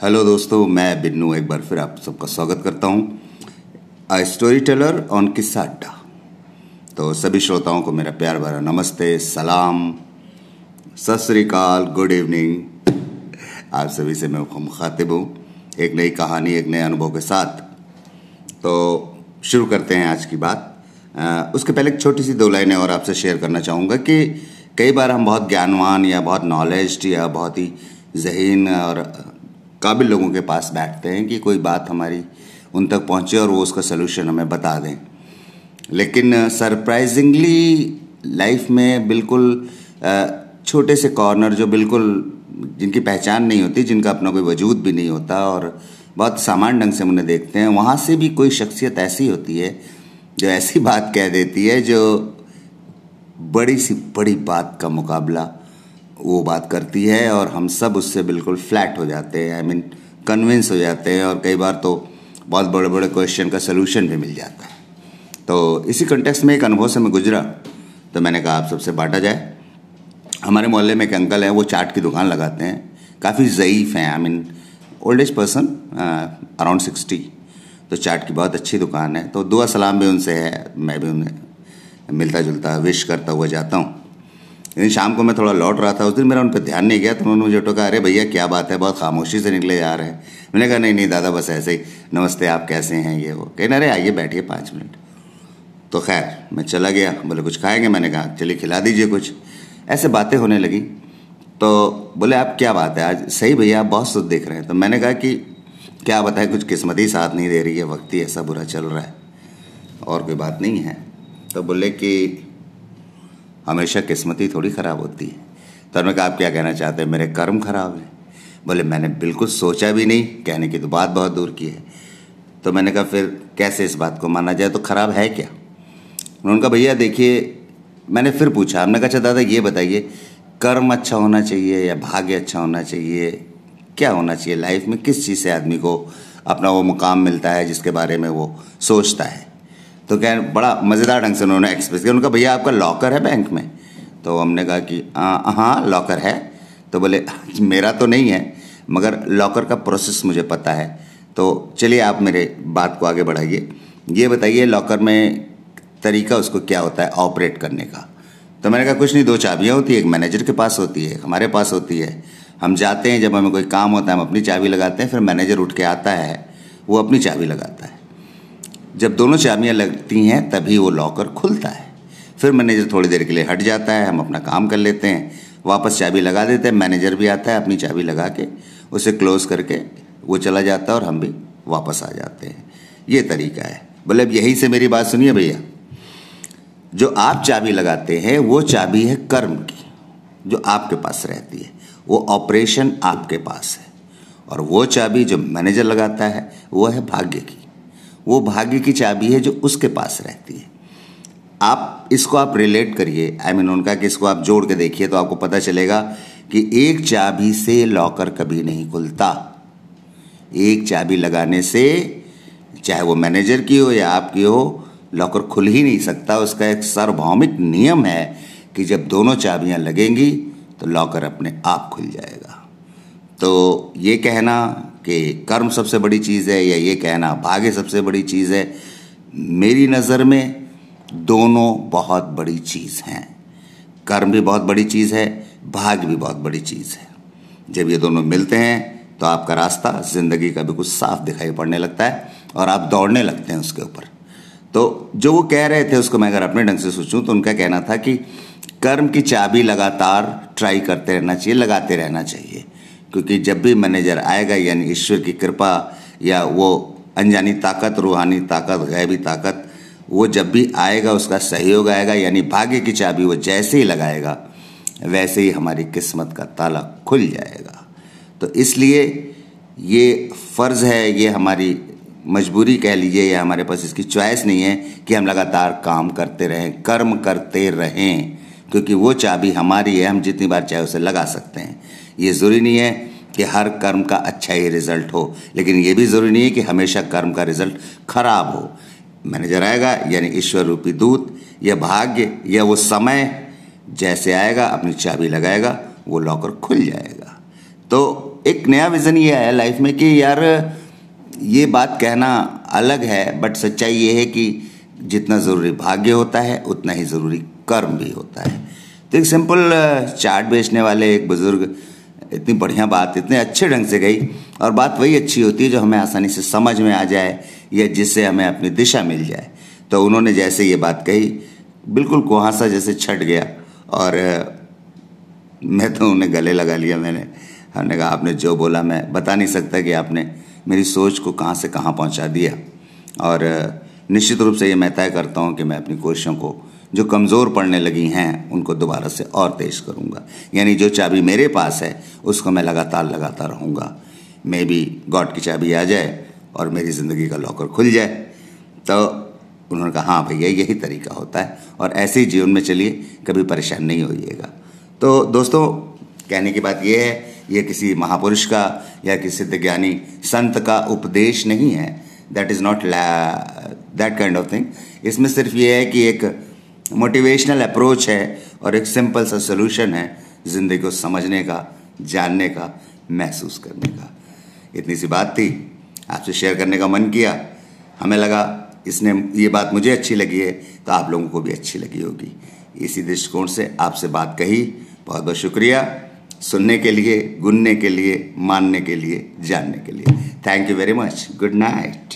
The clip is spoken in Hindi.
हेलो दोस्तों, मैं बिन्नू एक बार फिर आप सबका स्वागत करता हूँ। स्टोरी टेलर ऑन किस्सा अड्डा तो सभी श्रोताओं को मेरा प्यार भरा नमस्ते, सलाम, सत श्रीकाल गुड इवनिंग। आप सभी से मैं मुखातिब हूँ, एक नई कहानी, एक नए अनुभव के साथ। तो शुरू करते हैं आज की बात। उसके पहले एक छोटी सी दो लाइनें और आपसे शेयर करना चाहूँगा कि कई बार हम बहुत ज्ञानवान या बहुत नॉलेज या बहुत ही जहीन और काबिल लोगों के पास बैठते हैं कि कोई बात हमारी उन तक पहुँचे और वो उसका सोल्यूशन हमें बता दें। लेकिन सरप्राइजिंगली लाइफ में बिल्कुल छोटे से कॉर्नर जो बिल्कुल जिनकी पहचान नहीं होती, जिनका अपना कोई वजूद भी नहीं होता और बहुत सामान्य ढंग से उन्हें देखते हैं, वहाँ से भी कोई शख्सियत ऐसी होती है, जो ऐसी बात कह देती है, जो बड़ी सी बड़ी बात का मुकाबला वो बात करती है और हम सब उससे बिल्कुल फ्लैट हो जाते हैं आई मीन कन्विंस हो जाते हैं और कई बार तो बहुत बड़े बड़े क्वेश्चन का सोल्यूशन भी मिल जाता है। तो इसी कंटेक्स्ट में एक अनुभव से मैं गुजरा तो मैंने कहा आप सबसे बांटा जाए। हमारे मोहल्ले में एक अंकल हैं, वो चाट की दुकान लगाते हैं। काफ़ी ज़यीफ़ हैं I mean old age person around sixty तो चाट की बहुत अच्छी दुकान है तो दुआ सलाम भी उनसे है, मैं भी उन्हें मिलता जुलता विश करता हुआ जाता हूँ। लेकिन शाम को मैं थोड़ा लौट रहा था, उस दिन मेरा उन पर ध्यान नहीं गया तो उन्होंने मुझे टोका अरे भैया, क्या बात है? बहुत खामोशी से निकले जा रहे हैं। मैंने कहा, नहीं नहीं, दादा, बस ऐसे ही। नमस्ते, आप कैसे हैं? ये, वो। कहना अरे, आइए, बैठिए पाँच मिनट। तो खैर, मैं चला गया। बोले, कुछ खाएँगे? मैंने कहा, चलिए, खिला दीजिए कुछ। ऐसे बातें होने लगी। तो बोले, आप क्या बात है? आज सही भैया, आप बहुत सुध देख रहे हैं। तो मैंने कहा कि, क्या बताए, कुछ किस्मत ही साथ नहीं दे रही है, वक्त ही ऐसा बुरा चल रहा है और कोई बात नहीं है। तो बोले कि हमेशा किस्मत ही थोड़ी ख़राब होती है। तो मैं कहा, आप क्या कहना चाहते हैं? मेरे कर्म खराब हैं। बोले, मैंने बिल्कुल सोचा भी नहीं, कहने की तो बात बहुत दूर की है। तो मैंने कहा, फिर कैसे इस बात को माना जाए? तो ख़राब है क्या? उन्होंने कहा, भैया देखिए, मैंने फिर पूछा। हमने कहा अच्छा दादा, ये बताइए, कर्म अच्छा होना चाहिए या भाग्य अच्छा होना चाहिए? क्या होना चाहिए लाइफ में? किस चीज़ से आदमी को अपना वो मुकाम मिलता है जिसके बारे में वो सोचता है? तो क्या बड़ा मज़ेदार ढंग से उन्होंने एक्सप्रेस किया। उनका भैया आपका लॉकर है बैंक में? तो हमने कहा कि हाँ लॉकर है। तो बोले मेरा तो नहीं है, मगर लॉकर का प्रोसेस मुझे पता है। तो चलिए आप मेरे बात को आगे बढ़ाइए। ये बताइए लॉकर में तरीका उसको क्या होता है ऑपरेट करने का? तो मैंने कहा, कुछ नहीं, दो चाबियाँ होती है, एक मैनेजर के पास होती है हमारे पास होती है। हम जाते हैं, जब हमें कोई काम होता है, हम अपनी चाबी लगाते हैं, फिर मैनेजर उठ के आता है, वो अपनी चाबी लगाता है। जब दोनों चाबियाँ लगती हैं, तभी वो लॉकर खुलता है। फिर मैनेजर थोड़ी देर के लिए हट जाता है, हम अपना काम कर लेते हैं। वापस चाबी लगा देते हैं मैनेजर भी आता है, अपनी चाबी लगा के उसे क्लोज करके वो चला जाता है और हम भी वापस आ जाते हैं। ये तरीका है। बोले, अब यही से मेरी बात सुनिए भैया। जो आप चाबी लगाते हैं, वो चाबी है कर्म की, जो आपके पास रहती है। वो ऑपरेशन आपके पास है। और वो चाबी जो मैनेजर लगाता है, वो है भाग्य की। वो भाग्य की चाबी है जो उसके पास रहती है। आप इसको आप रिलेट करिए। आई मीन उनका कि इसको आप जोड़ के देखिए तो आपको पता चलेगा कि एक चाबी से लॉकर कभी नहीं खुलता। एक चाबी लगाने से, चाहे वो मैनेजर की हो या आपकी हो लॉकर खुल ही नहीं सकता। उसका एक सार्वभौमिक नियम है कि जब दोनों चाबियाँ लगेंगी तो लॉकर अपने आप खुल जाएगा। तो ये कहना कि कर्म सबसे बड़ी चीज़ है या ये कहना, भाग्य सबसे बड़ी चीज़ है, मेरी नज़र में दोनों बहुत बड़ी चीज़ हैं। कर्म भी बहुत बड़ी चीज़ है, भाग्य भी बहुत बड़ी चीज़ है। जब ये दोनों मिलते हैं तो आपका रास्ता ज़िंदगी का बिल्कुल साफ़ दिखाई पड़ने लगता है और आप दौड़ने लगते हैं उसके ऊपर। तो जो वो कह रहे थे उसको मैं अगर अपने ढंग से सोचूं तो उनका कहना था कि कर्म की चाबी लगातार ट्राई करते रहना चाहिए, लगाते रहना चाहिए। क्योंकि जब भी मैनेजर आएगा, यानी ईश्वर की कृपा या वो अनजानी ताकत, रूहानी ताकत, गैबी ताकत, वो जब भी आएगा, उसका सहयोग आएगा, यानी भाग्य की चाबी वो जैसे ही लगाएगा, वैसे ही हमारी किस्मत का ताला खुल जाएगा। तो इसलिए ये फ़र्ज़ है, ये हमारी मजबूरी कह लीजिए, या हमारे पास इसकी चॉइस नहीं है कि हम लगातार काम करते रहें, कर्म करते रहें, क्योंकि वो चाबी हमारी है, हम जितनी बार चाहे उसे लगा सकते हैं। ये ज़रूरी नहीं है कि हर कर्म का अच्छा ही रिज़ल्ट हो। लेकिन ये भी ज़रूरी नहीं है कि हमेशा कर्म का रिज़ल्ट खराब हो। मैनेजर आएगा यानी ईश्वर रूपी दूत या भाग्य या वो समय, जैसे आएगा, अपनी चाबी लगाएगा, वो लॉकर खुल जाएगा। तो एक नया विज़न ये आया लाइफ में कि यार, ये बात कहना अलग है, बट सच्चाई ये है कि जितना ज़रूरी भाग्य होता है, उतना ही ज़रूरी कर्म भी होता है। तो एक सिंपल चाट बेचने वाले एक बुज़ुर्ग इतनी बढ़िया बात, इतने अच्छे ढंग से गई और बात वही अच्छी होती है जो हमें आसानी से समझ में आ जाए या जिससे हमें अपनी दिशा मिल जाए। तो उन्होंने जैसे ये बात कही, बिल्कुल कुहासा जैसे छट गया और मैं तो उन्हें गले लगा लिया मैंने। हमने कहा, आपने जो बोला, मैं बता नहीं सकता कि आपने मेरी सोच को कहाँ से कहाँ पहुँचा दिया। और निश्चित रूप से ये मैं तय करता हूँ कि मैं अपनी कोशिशों को जो कमज़ोर पड़ने लगी हैं, उनको दोबारा से और तेज करूँगा। यानी जो चाबी मेरे पास है, उसको मैं लगातार लगाता रहूँगा। मे बी गॉड की चाबी आ जाए और मेरी ज़िंदगी का लॉकर खुल जाए। तो उन्होंने कहा हाँ भैया, यही तरीका होता है। और ऐसे ही जीवन में चलिए, कभी परेशान नहीं होइएगा। तो दोस्तों, कहने की बात यह है, ये किसी महापुरुष का या किसी ज्ञानी संत का उपदेश नहीं है। That is not that kind of thing इसमें सिर्फ़ ये है कि एक मोटिवेशनल अप्रोच है और एक सिंपल सा सोल्यूशन है ज़िंदगी को समझने का, जानने का, महसूस करने का। इतनी सी बात थी। आपसे शेयर करने का मन किया। हमें लगा, इसने, ये बात मुझे अच्छी लगी है तो आप लोगों को भी अच्छी लगी होगी। इसी दृष्टिकोण से आपसे बात कही। बहुत बहुत शुक्रिया। सुनने के लिए, गुनने के लिए, मानने के लिए, जानने के लिए। Thank you very much good night